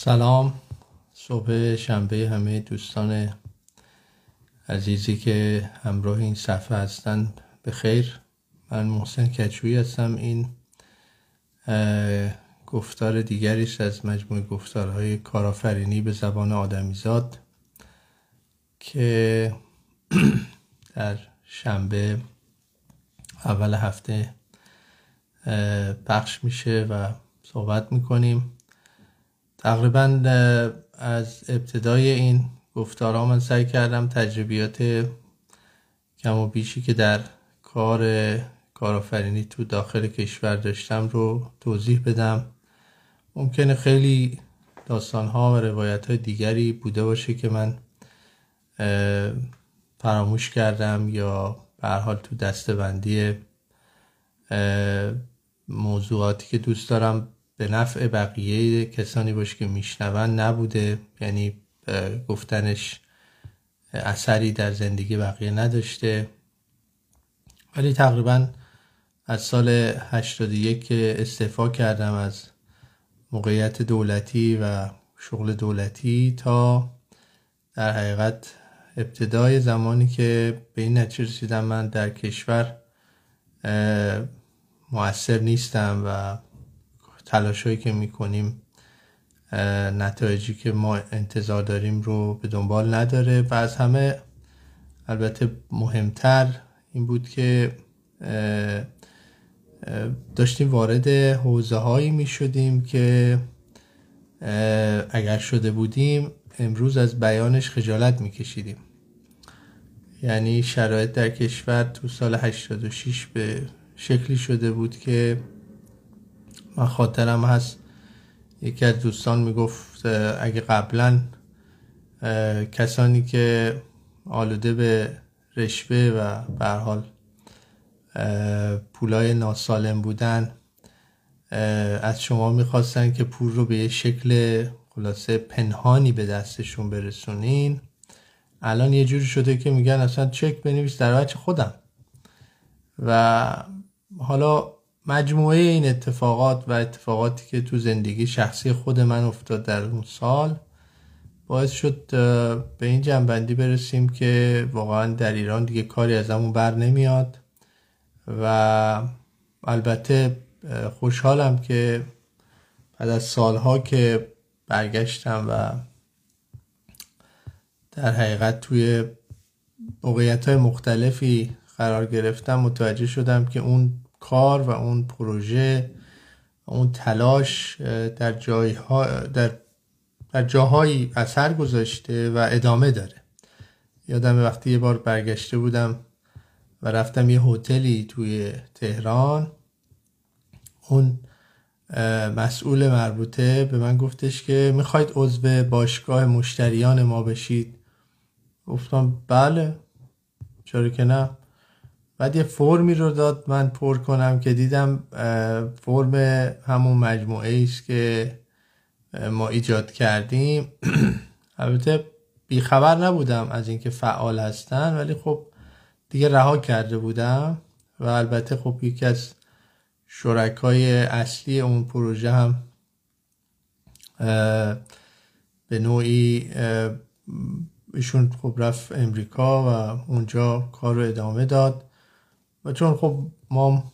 سلام. صبح شنبه همه دوستان عزیزی که همراه این صفحه هستن. به خیر من محسن کچوی هستم. این گفتار دیگری است از مجموع گفتارهای کارآفرینی به زبان آدمیزاد که در شنبه اول هفته پخش میشه و صحبت می‌کنیم. تقریبا از ابتدای این گفتارها من سعی کردم تجربیات کم و بیشی که در کار کارآفرینی تو داخل کشور داشتم رو توضیح بدم. ممکنه خیلی داستان ها و روایت های دیگری بوده باشه که من فراموش کردم یا به حال تو دستبندی موضوعاتی که دوست دارم به نفع بقیه کسانی باشه که میشنون نبوده. یعنی گفتنش اثری در زندگی بقیه نداشته. ولی تقریبا از سال 81 که استعفا کردم از موقعیت دولتی و شغل دولتی تا در حقیقت ابتدای زمانی که به این نتیجه رسیدم من در کشور موثر نیستم و تلاشایی که می‌کنیم نتایجی که ما انتظار داریم رو به دنبال نداره و از همه البته مهمتر این بود که داشتیم وارد حوزه هایی می شدیم که اگر شده بودیم امروز از بیانش خجالت می کشیدیم یعنی شرایط در کشور تو سال 86 به شکلی شده بود که من خاطرم هست. یکی از دوستان می‌گفت اگه قبلا کسانی که آلوده به رشوه و به حال پولای ناسالم بودن از شما می‌خواستن که پول رو به یه شکل خلاصه پنهانی به دستشون برسونین. الان یه جوری شده که میگن اصلا چک بنویس در وجه خودم. و حالا مجموعه این اتفاقات و اتفاقاتی که تو زندگی شخصی خود من افتاد در اون سال باعث شد به این جنبندی برسیم که واقعا در ایران دیگه کاری از همون بر نمیاد و البته خوشحالم که بعد از سالها که برگشتم و در حقیقت توی موقعیت های مختلفی قرار گرفتم متوجه شدم که اون کار و اون پروژه و اون تلاش در جایها در در جاهایی اثر گذاشته و ادامه داره. یادم وقتی یه بار برگشته بودم و رفتم یه هتلی توی تهران اون مسئول مربوطه به من گفتش که می‌خواید عضو باشگاه مشتریان ما بشید. گفتم بله. چرا که نه. بعد یه فرمی رو داد من پر کنم که دیدم فرم همون مجموعه است که ما ایجاد کردیم. البته بیخبر نبودم از اینکه فعال هستن ولی خب دیگه رها کرده بودم و البته خب یکی از شرکای اصلی اون پروژه هم به نوعی ایشون خب رفت امریکا و اونجا کار رو ادامه داد. و چون خب ما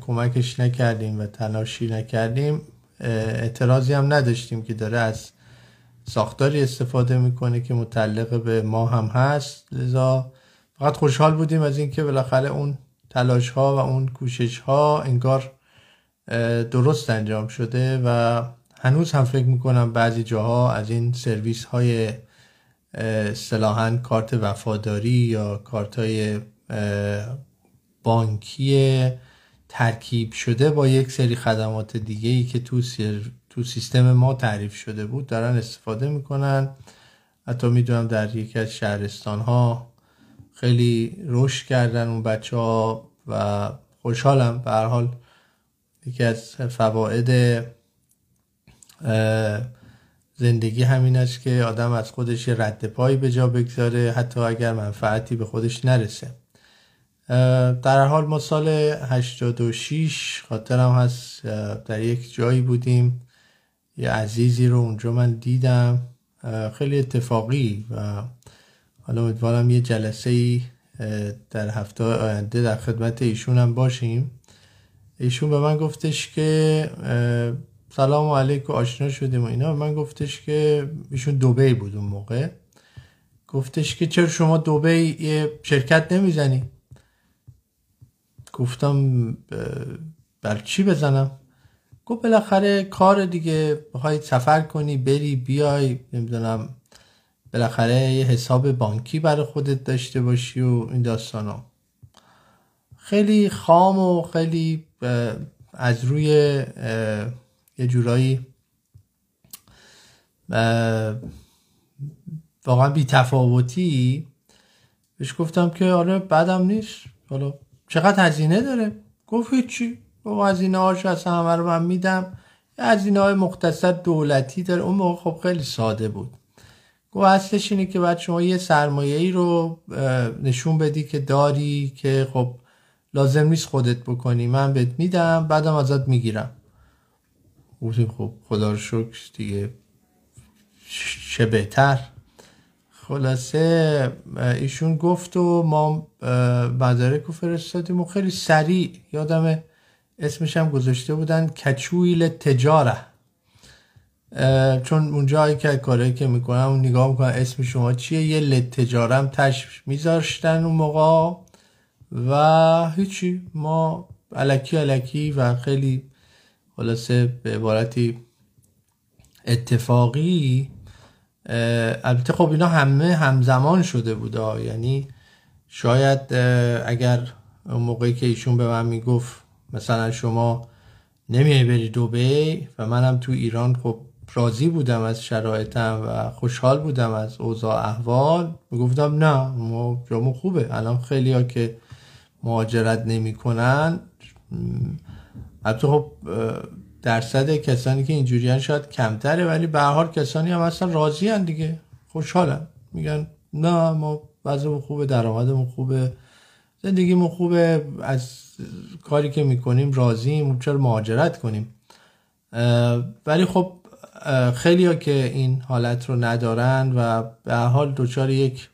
کمکش نکردیم و تلاشی نکردیم اعتراضی هم نداشتیم که داره از ساختاری استفاده می‌کنه که متعلق به ما هم هست. لذا فقط خوشحال بودیم از اینکه بالاخره اون تلاش ها و اون کوشش ها انگار درست انجام شده و هنوز هم فکر می‌کنم بعضی جاها از این سرویس های صلاحا کارت وفاداری یا کارت های بانکی ترکیب شده با یک سری خدمات دیگه ای که تو, تو سیستم ما تعریف شده بود دارن استفاده می‌کنن. حتی می‌دونم در یکی از شهرستان ها خیلی رشد کردن اون بچه ها و خوشحالم. به هر حال یکی از فواید زندگی همین است که آدم از خودش رد پایی به جا بگذاره حتی اگر منفعتی به خودش نرسه. در حال ما سال 86 خاطرم هست در یک جایی بودیم. یه عزیزی رو اونجا من دیدم. خیلی اتفاقی و حالا امیدوارم یه جلسه ای در هفته آینده در خدمت ایشون هم باشیم. ایشون به من گفتش که سلام علیکم آشنا شدیم و اینا. من گفتش که ایشون دوبی بود اون موقع. گفتش که چرا شما دوبی یه شرکت نمی‌زنی؟ گفتم بر چی بزنم؟ گفت بالاخره کار دیگه بخوای سفر کنی بری بیای نمی‌دونم بالاخره یه حساب بانکی برای خودت داشته باشی و این داستان ها خیلی خام و خیلی از روی یه جورایی واقعا بی تفاوتی بهش گفتم که آره بعدم نیست. حالا چقدر هزینه داره؟ گفت هیچی. با هزینه هاش از همه رو من میدم. هزینه های مختصر دولتی داره. اون موقع خب خیلی ساده بود. گفت اصلش اینه که بعد شما یه سرمایه ای رو نشون بدی که داری که خب لازم نیست خودت بکنی. من بهت میدم بعدم ازت می‌گیرم. گفتیم خب خدا رو شکر دیگه چه بهتر. خلاصه ایشون گفت و ما مدارک رو فرستادیم و خیلی سریع یادم اسمش هم گذاشته بودن کچویل تجاره چون اونجا که کاری که می‌کنم اون نگاه می‌کنم اسم شما چیه یه لت تجارم تش میذاشتن اون موقع. و هیچی ما علکی علکی و خیلی خلاصه به عبارتی اتفاقی البته خب اینا همه همزمان شده بوده یعنی شاید اگر موقعی که ایشون به من می‌گفت مثلا شما نمیای بری دوبی و منم تو ایران خب راضی بودم از شرایطم و خوشحال بودم از اوضاع احوال می‌گفتم نه ما جامو خوبه. الان خیلی ها که مهاجرت نمی‌کنن البته خب درصد کسانی که اینجوریان شاید کمتره ولی به حال کسانی هم اصلا راضی هن دیگه. خوشحالن. میگن نه ما وضعمون خوبه درآمدمون خوبه. زندگیمون خوبه. از کاری که می‌کنیم راضیم. چرا مهاجرت کنیم؟ ولی خب خیلی ها که این حالت رو ندارن و به حال دچار یک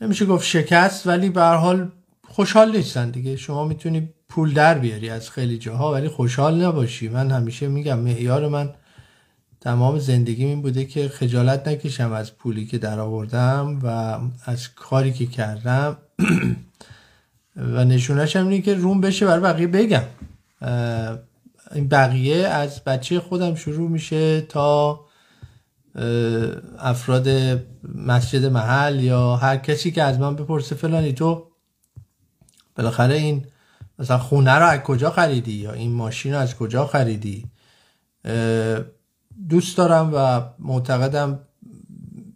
نمیشه گفت شکست ولی به حال خوشحال نیستن دیگه. شما می‌تونی پول در بیاری از خیلی جاها ولی خوشحال نباشی. من همیشه میگم معیار من تمام زندگی این بوده که خجالت نکشم از پولی که در آوردم و از کاری که کردم. و نشونش هم اینه که روم بشه برای بقیه بگم. این بقیه از بچه خودم شروع میشه تا افراد مسجد محل یا هر کسی که از من بپرسه فلانی تو؟ بالاخره این مثلا خونه رو از کجا خریدی؟ یا این ماشین رو از کجا خریدی؟ دوست دارم و معتقدم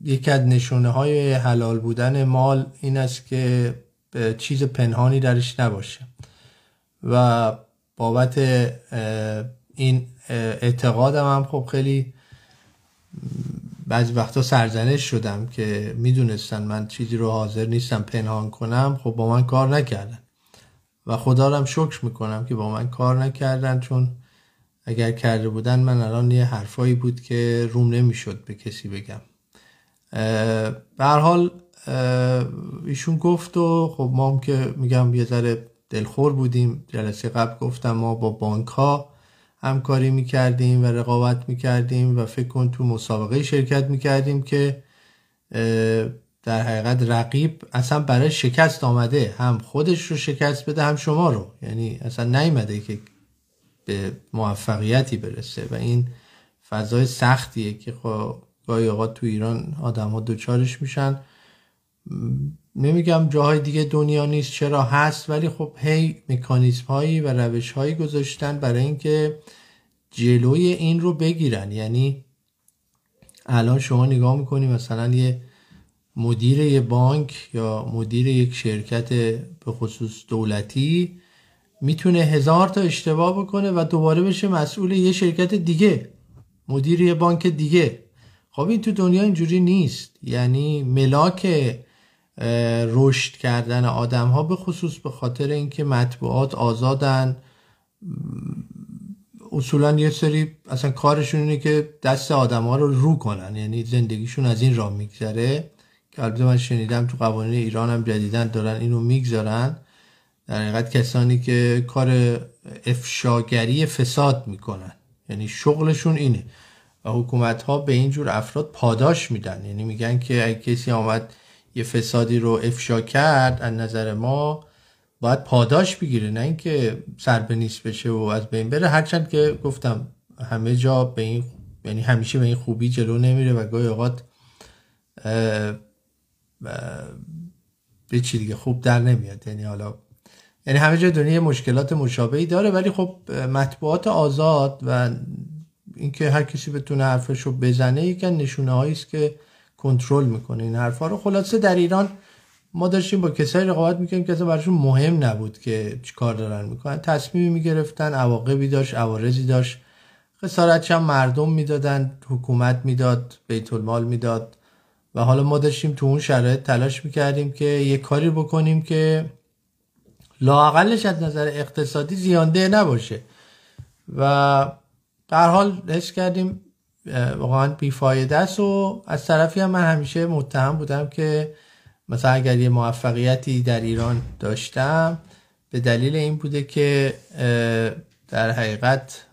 یکی از نشونه های حلال بودن مال این است که چیز پنهانی درش نباشه. و بابت این اعتقادم هم خب خیلی بعضی وقتا سرزنش شدم که می‌دونستن من چیزی رو حاضر نیستم پنهان کنم. خب با من کار نکردن. و خدا هم شکر می‌کنم که با من کار نکردن چون اگر کرده بودن من الان یه حرفایی بود که روم نمی‌شد به کسی بگم. به حال ایشون گفت و خب ما هم که میگم یه ذره دلخور بودیم. جلسه قبل گفتم ما با بانک ها همکاری می‌کردیم و رقابت می‌کردیم و فکر کن تو مسابقه شرکت می‌کردیم که در حقیقت رقیب اصلا برای شکست آمده هم خودش رو شکست بده هم شما رو. یعنی اصلا نیمده که به موفقیتی برسه و این فضای سختیه که خب گاهی اوقات تو ایران آدم ها دوچارش میشن. نمیگم جاهای دیگه دنیا نیست چرا هست ولی خب هی مکانیزم هایی و روش هایی گذاشتن برای اینکه جلوی این رو بگیرن. یعنی الان شما نگاه می‌کنی مثلا یه مدیر یه بانک یا مدیر یک شرکت به خصوص دولتی می‌تونه هزار تا اشتباه بکنه و دوباره بشه مسئول یه شرکت دیگه مدیر یه بانک دیگه. خب این تو دنیا اینجوری نیست. یعنی ملاک رشد کردن آدم ها به خصوص به خاطر اینکه مطبوعات آزادن اصولا یه سری اصلا کارشون اینه که دست آدم ها رو رو کنن. یعنی زندگیشون از این راه میگذره. که البته من شنیدم تو قوانین ایران هم جدیدن دارن اینو می‌گذارن. در حقیقت کسانی که کار افشاگری فساد می‌کنن. یعنی شغلشون اینه. و حکومت ها به اینجور افراد پاداش میدن. یعنی میگن که اگه کسی آمد یه فسادی رو افشا کرد از نظر ما باید پاداش بگیره. نه اینکه سر به نیست بشه و از بین بره. هرچند که گفتم همه جا به این یعنی همیشه به این خوبی جلو نمیره و گاهی اوقات به چی دیگه خوب در نمیاد. یعنی حالا یعنی همه جا دنیا مشکلات مشابهی داره ولی خب مطبوعات آزاد و اینکه هر کسی بتونه حرفش رو بزنه یکی نشونه است که کنترل می‌کنه این حرفا رو. خلاصه در ایران ما داشتیم با کسایی رقابت می‌کنیم که براشون مهم نبود که چیکار دارن می‌کنن. تصمیمی می‌گرفتن عواقبی داشت عوارضی داشت. خسارت هم مردم می‌دادن حکومت می‌داد بیت المال می‌داد. و حالا ما داشتیم تو اون شرایط تلاش می‌کردیم که یه کاری بکنیم که لاقلش از نظر اقتصادی زیانده نباشه. و در حال حس کردیم واقعا بیفایده است و از طرفی هم من همیشه متهم بودم که مثلا اگر یه موفقیتی در ایران داشتم به دلیل این بوده که در حقیقت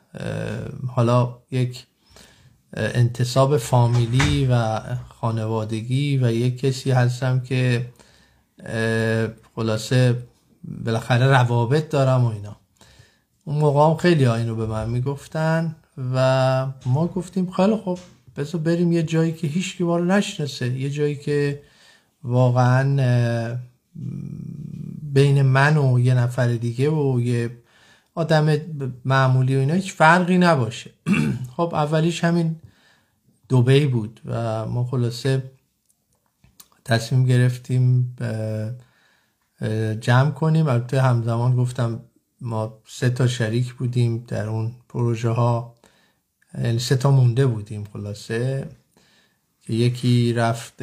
حالا یک انتصاب فامیلی و خانوادگی و یک کسی هستم که خلاصه بالاخره روابط دارم و اینا. اون موقع هم خیلی ها اینو به من می‌گفتن و ما گفتیم خیلی خب بذار بریم یه جایی که هیچ ما رو نشناسه یه جایی که واقعا بین من و یه نفر دیگه و یه آدم معمولی و اینا هیچ فرقی نباشه. خب اولیش همین دوبی بود و ما خلاصه تصمیم گرفتیم جمع کنیم. البته همزمان گفتم ما سه تا شریک بودیم در اون پروژه ها. یعنی سه تا مونده بودیم خلاصه. که یکی رفت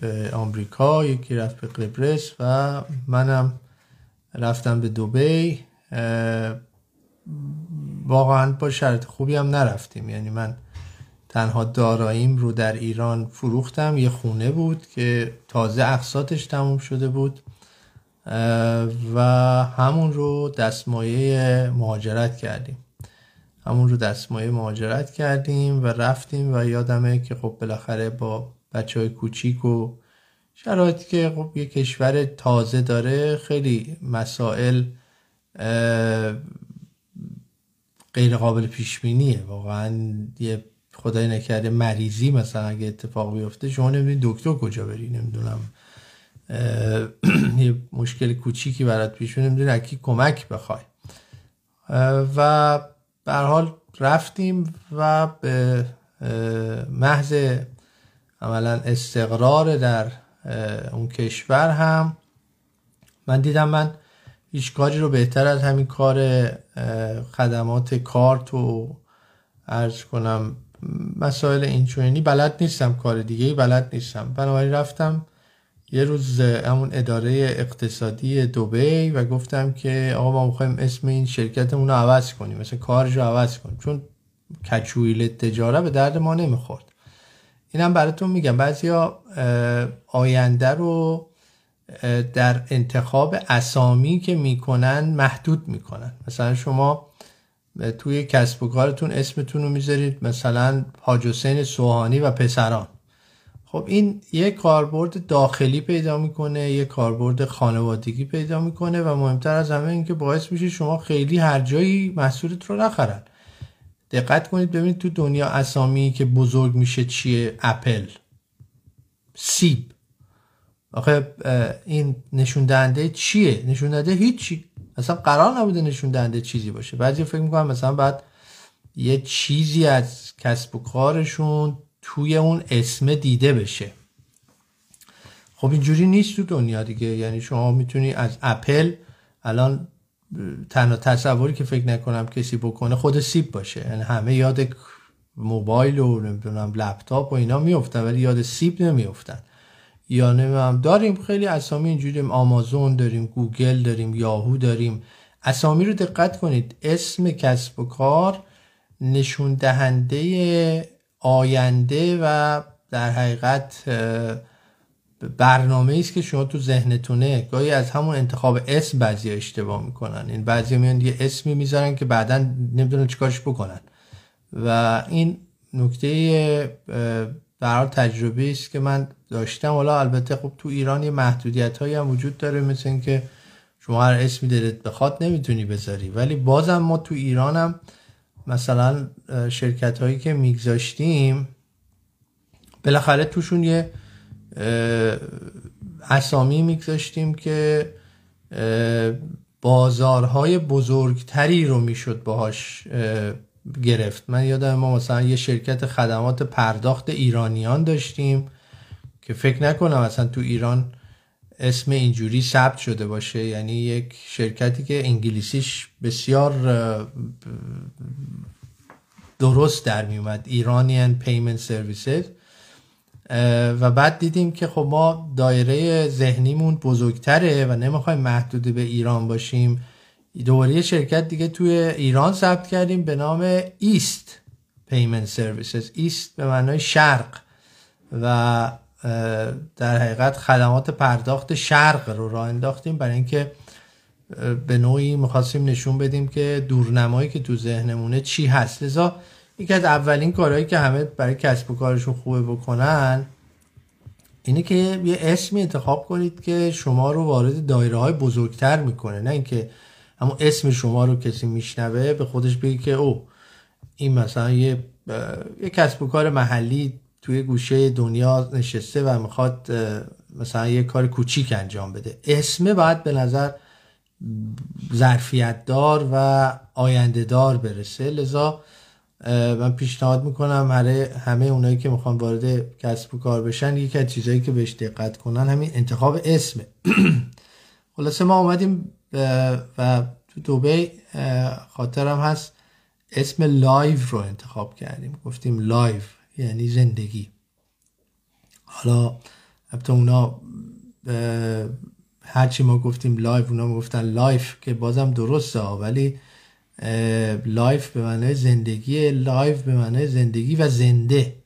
به آمریکا یکی رفت به قبرس و منم رفتم به دوبی واقعا با شرط خوبی هم نرفتیم. یعنی من تنها داراییم رو در ایران فروختم. یه خونه بود که تازه اقساطش تموم شده بود. و همون رو دستمایه مهاجرت کردیم. همون رو دستمایه مهاجرت کردیم و رفتیم و یادمه که خب بالاخره با بچه های کوچیک و شرایطی که خب یه کشور تازه داره خیلی مسائل غیر قابل پیش بینیه واقعا یه خدای نکرده مریضی مثلا اگه اتفاق بیفته شما نمی‌دونی دکتر کجا بری نمی‌دونم. یه مشکل کوچیکی برات پیش نمی‌دونی اکی کمک بخوای. و به حال رفتیم و به محض عملا استقرار در اون کشور هم من دیدم من هیچ کاری رو بهتر از همین کار خدمات کارت و ارز کنم مسائل اینچونینی بلد نیستم کار دیگه بلد نیستم. بنابراین رفتم یه روز همون اداره اقتصادی دوبی و گفتم که آقا ما می‌خوایم اسم این شرکتمون رو عوض کنیم مثل کارش رو عوض کنیم. چون کچویل تجاره به درد ما نمی‌خورد. اینم براتون میگم. بعضیا آینده رو در انتخاب اسامی که می‌کنن محدود می‌کنن. مثلا شما توی کسب و کارتون اسمتون رو می‌ذارید مثلا حاج حسین سوهانی و پسران. خب این یه کاربرد داخلی پیدا می‌کنه یه کاربرد خانوادگی پیدا می‌کنه و مهمتر از همه اینکه باعث میشه شما خیلی هر جایی محصولت رو نخرن. دقت کنید ببینید تو دنیا اسامی که بزرگ میشه چیه؟ اپل. سیب. آخه این نشون دهنده چیه؟ نشون دهنده هیچی. اصلا قرار نبوده نشون دهنده چیزی باشه. بعضی فکر می‌کنم مثلا بعد یه چیزی از کسب و کارشون توی اون اسم دیده بشه. خب اینجوری نیست تو دنیا دیگه. یعنی شما می‌تونی از اپل الان تنها تصوری که فکر نکنم کسی بکنه خود سیب باشه. یعنی همه یاد موبایل و نمی‌دونم لپتاپ و اینا میفتن ولی یاد سیب نمیفتن یا نمی‌دونم. داریم خیلی اسامی اینجوری آمازون داریم گوگل داریم یاهو داریم. اسامی رو دقت کنید. اسم کسب و کار نشون دهنده آینده و در حقیقت برنامه است که شما تو ذهنتونه گاهی از همون انتخاب اسم بعضی اشتباه می‌کنن. این بعضی میان یه اسمی می‌ذارن که بعدا نمی‌دونن چیکارش بکنن. و این نکته در تجربه است که من داشتم. حالا البته خب تو ایران یه محدودیت هایی هم وجود داره مثل اینکه شما هر اسمی دلت بخواد نمی‌تونی بذاری. ولی بازم ما تو ایران هم مثلا شرکت هایی که میگذاشتیم بالاخره توشون یه اسامی میگذاشتیم که بازارهای بزرگتری رو می‌شد باهاش گرفت. من یادم ما مثلا یه شرکت خدمات پرداخت ایرانیان داشتیم که فکر نکنم اصلا تو ایران اسم اینجوری ثبت شده باشه. یعنی یک شرکتی که انگلیسیش بسیار درست در میومد ایرانیان payment services. و بعد دیدیم که خب ما دایره ذهنیمون بزرگتره و نمی‌خوایم محدود به ایران باشیم. دوباره شرکت دیگه توی ایران ثبت کردیم به نام East payment services East به معنای شرق. و در حقیقت خدمات پرداخت شرق رو راه انداختیم برای اینکه به نوعی می‌خواستیم نشون بدیم که دورنمایی که تو ذهنمونه چی هست. لذا یکی از اولین کارهایی که همه برای کسب و کارشون خوبه بکنن اینه که یه اسمی انتخاب کنید که شما رو وارد دایره های بزرگتر می‌کنه. نه اینکه اما اسم شما رو کسی میشنوه به خودش بگه که او این مثلا یه یه کسب و کار محلی توی گوشه دنیا نشسته و می‌خواد مثلا یه کار کوچیک انجام بده. اسمه باید به نظر ظرفیت دار و آینده دار برسه. لذا من پیشنهاد می‌کنم همه همه اونایی که می‌خوان وارد کسب و کار بشن یکی از چیزایی که بهش دقت کنن همین انتخاب اسمه. خلاصه ما اومدیم و تو دبی خاطرم هست اسم life رو انتخاب کردیم. گفتیم life یعنی زندگی. حالا البته اونا هرچی ما گفتیم life اونا گفتن live که بازم درسته ولی life به معنای زندگی live به معنای زندگی و زنده.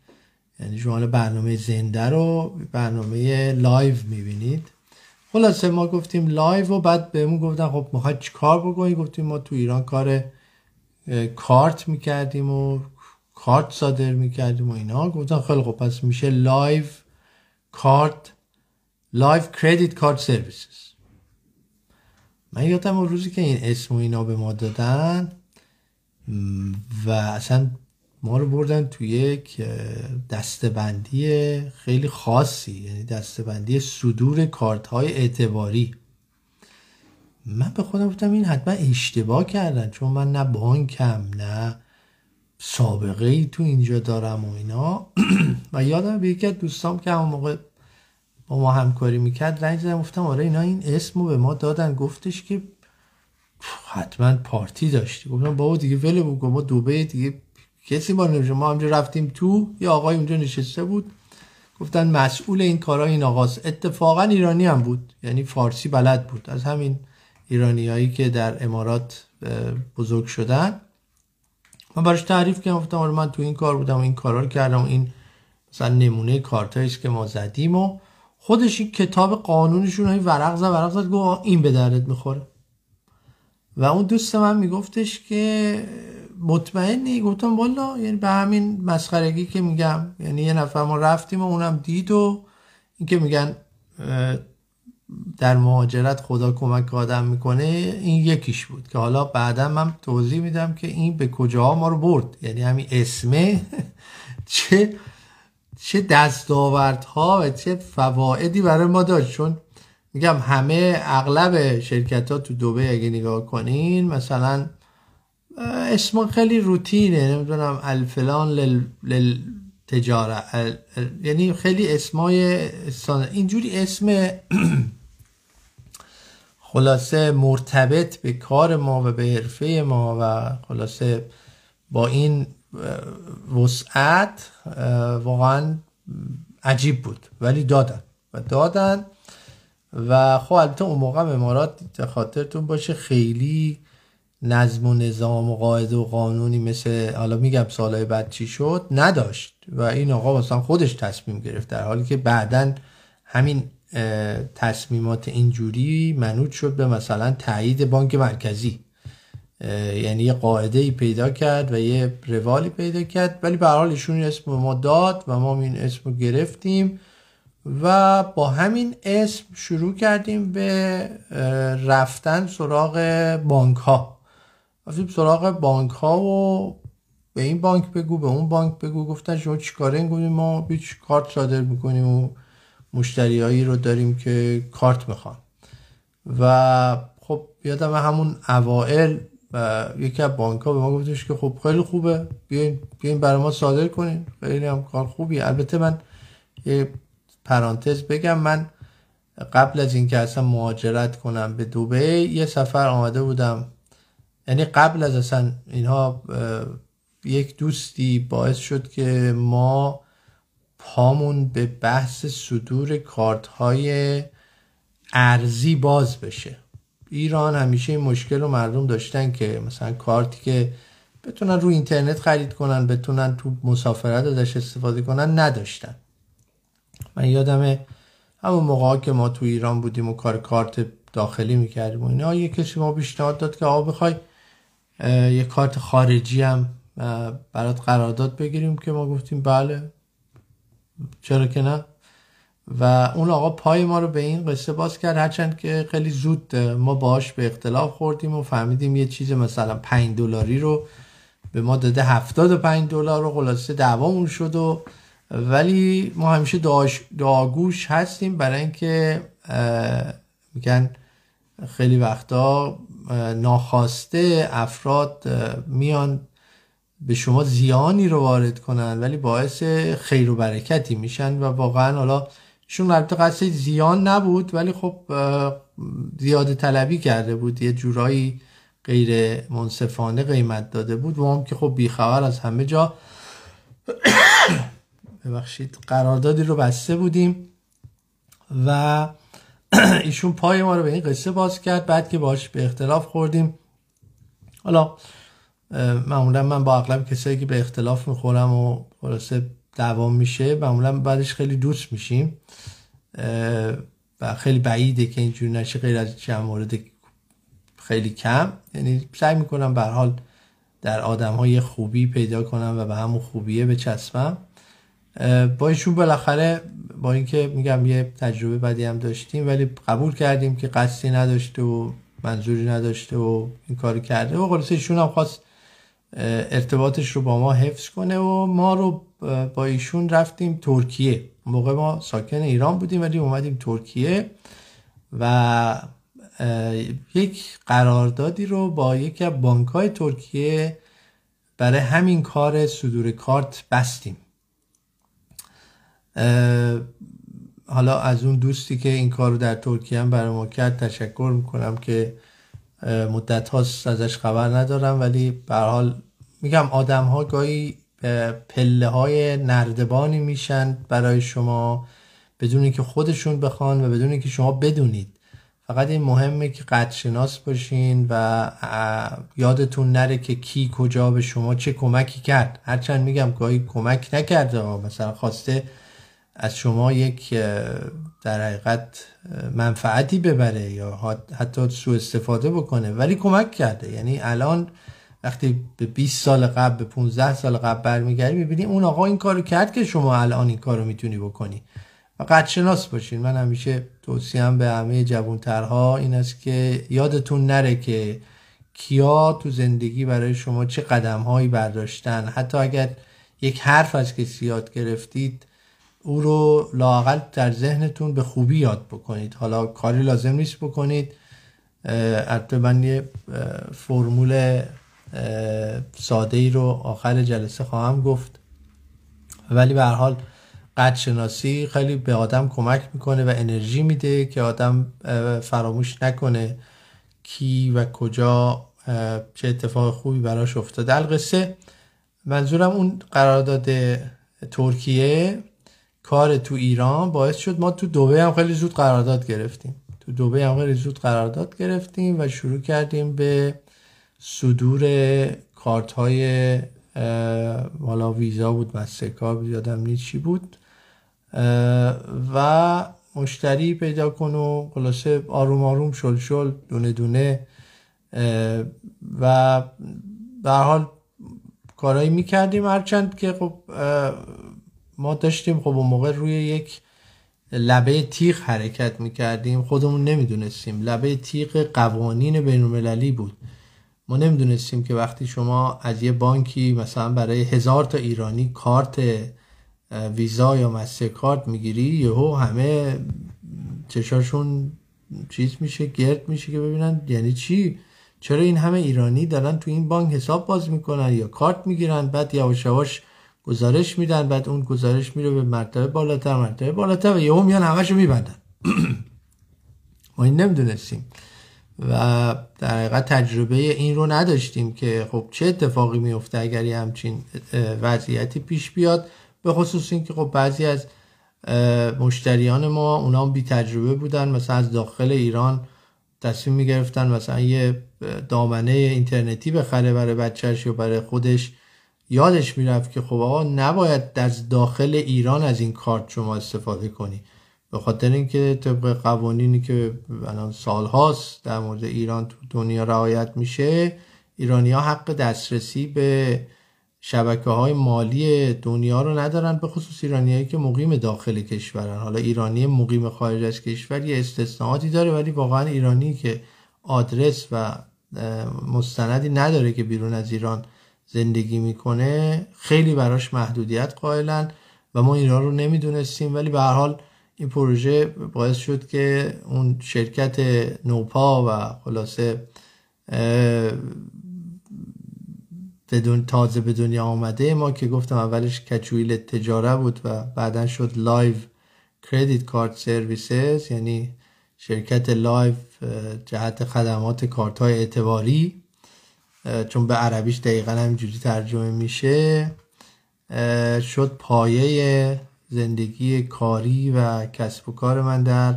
یعنی شما برنامه زنده رو برنامه live می‌بینید. خلاصه ما گفتیم live و بعد بهمون گفتن خب می‌خوای چی کار بکنی؟ گفتیم ما تو ایران کار کارت می‌کردیم و کارت صادر می‌کردیم و اینا. گفتن خیلی خب پس میشه Live Card Live Credit Card Services. من یادمه روزی که این اسم و اینا به ما دادن و اصلا ما رو بردن تو یک دسته‌بندی خیلی خاصی یعنی دسته‌بندی صدور کارت های اعتباری. من به خودم گفتم این حتما اشتباه کردن چون من نه بانکم نه سابقه ای تو اینجا دارم و اینا. و یادم به یکی از دوستام که همون موقع با ما همکاری می‌کرد رنگ زدم گفتم آره اینا این اسمو به ما دادن. گفتش که حتما پارتی داشتی. گفتم بابا دیگه ولی بگو ما دوبه دیگه کسی ما نمیشه ما همجا رفتیم تو یه آقای اونجا نشسته بود. گفتن مسئول این کارا این آقاست. اتفاقا ایرانی هم بود. یعنی فارسی بلد بود. از همین ایرانیایی که در امارات بزرگ شدن. من براش تعریف کردم. گفتم آره من تو این کار بودم و این کارا رو کردم و این مثلا نمونه کارتایی که ما زدیم و خودش این کتاب قانونشون های ورق زد ورق زد گفت این به دردت می‌خوره. و اون دوست من میگفتش که مطمئنی؟ گفتم والا یعنی به همین مسخرگی که میگم. یعنی یه نفر ما رفتیم و اونم دید و اینکه میگن در مهاجرت خدا کمک آدم می‌کنه این یکیش بود که حالا بعدا من توضیح میدم که این به کجاها ما رو برد. یعنی همین اسمه چه چه دستاوردها و چه فوایدی برای ما داشت. چون میگم همه اغلب شرکت ها تو دوبه اگه نگاه کنین مثلا اسم خیلی روتینه نمی‌دونم الفلان لل, تجاره یعنی خیلی اسمای اینجوری اسم خلاصه مرتبط به کار ما و به حرفه ما و خلاصه با این وسعت واقعا عجیب بود. ولی دادن. و دادن. و خب البته اون موقع امارات خاطرتون باشه خیلی نظم و نظام و قاعده و قانونی مثل حالا میگم سالهای بعد چی شد نداشت. و این آقا مثلا خودش تصمیم گرفت در حالی که بعدا همین تصمیمات اینجوری منوط شد به مثلا تایید بانک مرکزی. یعنی یه قاعده ای پیدا کرد و یه روالی پیدا کرد ولی به حال ایشون اسم ما داد و ما این اسم رو گرفتیم و با همین اسم شروع کردیم به رفتن سراغ بانک ها رفتیم سراغ بانک ها و به این بانک بگو به اون بانک بگو. گفتن شما چیکاره؟ این ما بیچ کارت صادر می‌کنیم و مشتریایی رو داریم که کارت می‌خوان و خب یادم همون اوائل و یکی از بانک ها به ما گفتش که خب خیلی خوبه بیاین بیاین برای ما صادر کنین. خیلی هم کار خوبی البته من یه پرانتز بگم من قبل از اینکه اصلا مهاجرت کنم به دوبه یه سفر آمده بودم یعنی قبل از اصلا اینها یک دوستی باعث شد که ما پامون به بحث صدور کارت های ارزی باز بشه. ایران همیشه این مشکل رو مردم داشتن که مثلا کارتی که بتونن رو اینترنت خرید کنن بتونن تو مسافرت ازش استفاده کنن نداشتن. من یادمه همون موقع که ما تو ایران بودیم و کار کارت داخلی می‌کردیم و اینا یه کسی ما پیشنهاد داد که آقا بخوای یه کارت خارجی هم برات قرارداد بگیریم که ما گفتیم بله. چرا که نه؟ و اون آقا پای ما رو به این قصه باز کرد. هرچند که خیلی زود ما باش به اختلاف خوردیم و فهمیدیم یه چیز مثلا 5 دلاری رو به ما داده. 75 دلار رو خلاصه دعوامون شد و ولی ما همیشه داگوش هستیم. برای اینکه میگن خیلی وقتا ناخواسته افراد میان به شما زیانی رو وارد کنن ولی باعث خیر و برکتی میشن و واقعا حالا ایشون البته قصد زیان نبود ولی خب زیاده طلبی کرده بود. یه جورایی غیر منصفانه قیمت داده بود و هم که خب بیخبر از همه جا ببخشید قراردادی رو بسته بودیم و ایشون پای ما رو به این قصه باز کرد بعد که باش به اختلاف خوردیم. حالا معمولا من با اغلب کسایی که به اختلاف می‌خورم و خلاصه دوام میشه معمولا بعدش خیلی دوست میشیم. و خیلی بعیده که اینجوری نشه غیر از چند مورد خیلی کم. یعنی سعی می‌کنم به حال در آدم های خوبی پیدا کنم و به همون خوبیه بچسبم. با ایشون بالاخره با اینکه میگم یه تجربه بدی هم داشتیم ولی قبول کردیم که قصدی نداشته و منظوری نداشته و این کاری کرده. و خلاصه ایشون هم خواست ارتباطش رو با ما حفظ کنه و ما رو با ایشون رفتیم ترکیه. موقع ما ساکن ایران بودیم ولی اومدیم ترکیه و یک قراردادی رو با یکی از بانک های ترکیه برای همین کار صدور کارت بستیم. حالا از اون دوستی که این کار رو در ترکیه هم برای ما کرد تشکر می‌کنم که مدت هاست ازش خبر ندارم ولی به حال میگم آدم ها گاهی پله های نردبانی میشن برای شما بدون اینکه خودشون بخوان و بدون اینکه شما بدونید. فقط این مهمه که قد شناس باشین و یادتون نره که کی کجا به شما چه کمکی کرد. هرچند میگم گاهی کمک نکرده مثلا خواسته از شما یک در حقیقت منفعتی ببره یا حتی سوء استفاده بکنه. ولی کمک کرده. یعنی الان وقتی به 20 سال قبل به 15 سال قبل برمیگردی می‌بینی اون آقا این کارو کرد که شما الان این کارو می‌تونی بکنی. و قد شناس باشین. من همیشه توصیم به همه جوانترها این است که یادتون نره که کیا تو زندگی برای شما چه قدم هایی برداشتن. حتی اگر یک حرف از کسی یاد گرفتید او رو لاقل در ذهنتون به خوبی یاد بکنید. حالا کاری لازم نیست بکنید. البته من یه فرمول ساده ای رو آخر جلسه خواهم گفت. ولی به هر حال قد شناسی خیلی به آدم کمک می‌کنه و انرژی میده که آدم فراموش نکنه کی و کجا چه اتفاق خوبی براش افتاده. القصه منظورم اون قرارداد ترکیه کار تو ایران باعث شد ما تو دوبه هم خیلی زود قرارداد گرفتیم. تو دوبه هم خیلی زود قرارداد گرفتیم و شروع کردیم به صدور کارت های والا ویزا بود مسترکار یادم نیست چی بود؟ و مشتری پیدا کن و خلاصه آروم آروم شل شل دونه دونه و به حال کارهایی می‌کردیم. هرچند که خب ما داشتیم خب اون موقع روی یک لبه تیغ حرکت می‌کردیم. خودمون نمی‌دونستیم. لبه تیغ قوانین بین بود. ما نمی‌دونستیم که وقتی شما از یه بانکی مثلا برای هزار تا ایرانی کارت ویزا یا مستر کارت می‌گیری یهو همه چشاشون چیز میشه گرد میشه که ببینن یعنی چی؟ چرا این همه ایرانی دارن تو این بانک حساب باز می‌کنن یا کارت می‌گیرن؟ بعد یواش یواش گزارش میدن بعد اون گزارش میره به مرتبه بالاتر مرتبه بالاتر و یهو میان همشو میبندن. ما این نمی‌دونستیم. و در حقیقت تجربه این رو نداشتیم که خب چه اتفاقی میفته اگر یه همچین وضعیتی پیش بیاد. به خصوص اینکه خب بعضی از مشتریان ما اونا بی تجربه بودن مثلا از داخل ایران تصمیم می‌گرفتن مثلا یه دامنه اینترنتی بخره برای بچهش یا برای خودش. یادش می‌رفت که خب آقا نباید در داخل ایران از این کارت شما استفاده کنی. به خاطر اینکه طبق قوانینی که الان سالهاست در مورد ایران تو دنیا رعایت میشه ایرانی حق دسترسی به شبکه های مالی دنیا رو ندارن به خصوص ایرانیایی که مقیم داخل کشورن. حالا ایرانی مقیم خارج از کشور یه استثناءاتی داره ولی واقعا ایرانی که آدرس و مستندی نداره که بیرون از ایران زندگی می‌کنه خیلی براش محدودیت قائلن و ما ایران رو نمی‌دونستیم. ولی به هر حال این پروژه باعث شد که اون شرکت نوپا و خلاصه بدون تازه به دنیا آمده. ما که گفتم اولش کچویل تجاره بود و بعدا شد لایو کردیت کارت سرویسز یعنی شرکت لایو جهت خدمات کارت های اعتباری. چون به عربیش دقیقا همینجوری ترجمه میشه. شد پایه زندگی کاری و کسب و کار من در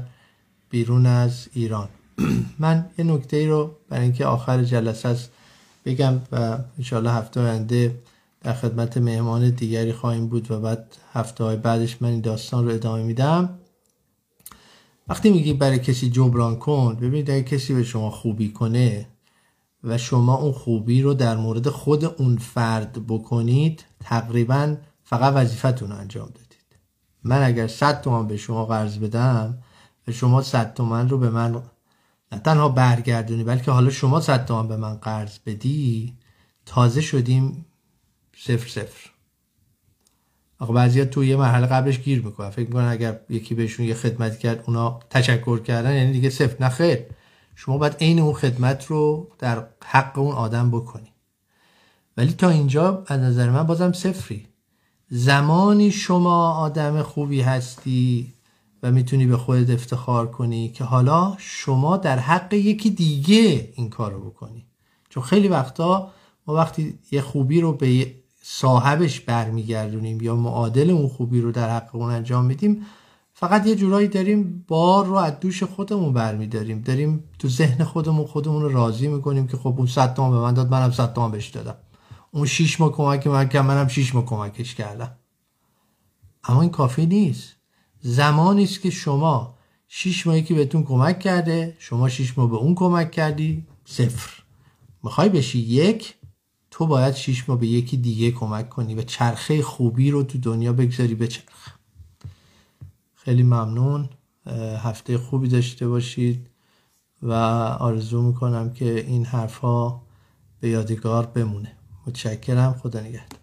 بیرون از ایران. من یه نکته ای رو برای اینکه آخر جلسه است بگم و انشاءالله هفته آینده در خدمت مهمان دیگری خواهیم بود و بعد هفته های بعدش من این داستان رو ادامه میدم. وقتی میگی برای کسی جبران کن ببینید اگه کسی به شما خوبی کنه و شما اون خوبی رو در مورد خود اون فرد بکنید تقریبا فقط وظیفتون انجام دادید. من اگر 100 تومن به شما قرض بدم و شما 100 تومن رو به من نه تنها برگردونی بلکه حالا شما 100 تومن به من قرض بدی تازه شدیم صفر صفر. آقا بعضی تو یه مرحله قبلش گیر می‌کنن. فکر می‌کنن اگر یکی بهشون یه خدمتی کرد اونا تشکر کردن یعنی دیگه صفر. نه خیر. شما باید عین اون خدمت رو در حق اون آدم بکنی. ولی تا اینجا از نظر من بازم صفری. زمانی شما آدم خوبی هستی و می‌تونی به خودت افتخار کنی که حالا شما در حق یکی دیگه این کار رو بکنی. چون خیلی وقتا ما وقتی یه خوبی رو به صاحبش برمیگردونیم یا معادل اون خوبی رو در حق اون انجام میدیم فقط یه جورایی داریم بار رو از دوش خودمون برمیداریم. داریم تو ذهن خودمون خودمون رو راضی می‌کنیم که خب اون صد تومن به من داد منم صد تومن بهش دادم. اون شیش ماه کمک من کرد منم شیش ماه کمکش کردم. اما این کافی نیست. زمانی است که شما شیش ماهی که بهتون کمک کرده شما شیش ماه به اون کمک کردی صفر. می‌خوای بشی یک تو باید شیش ماه به یکی دیگه کمک کنی و چرخه خوبی رو تو دنیا بگذاری به چرخ خیلی ممنون. هفته خوبی داشته باشید و آرزو می‌کنم که این حرفها به یادگار بمونه. متشکرم. خدا نگهدار.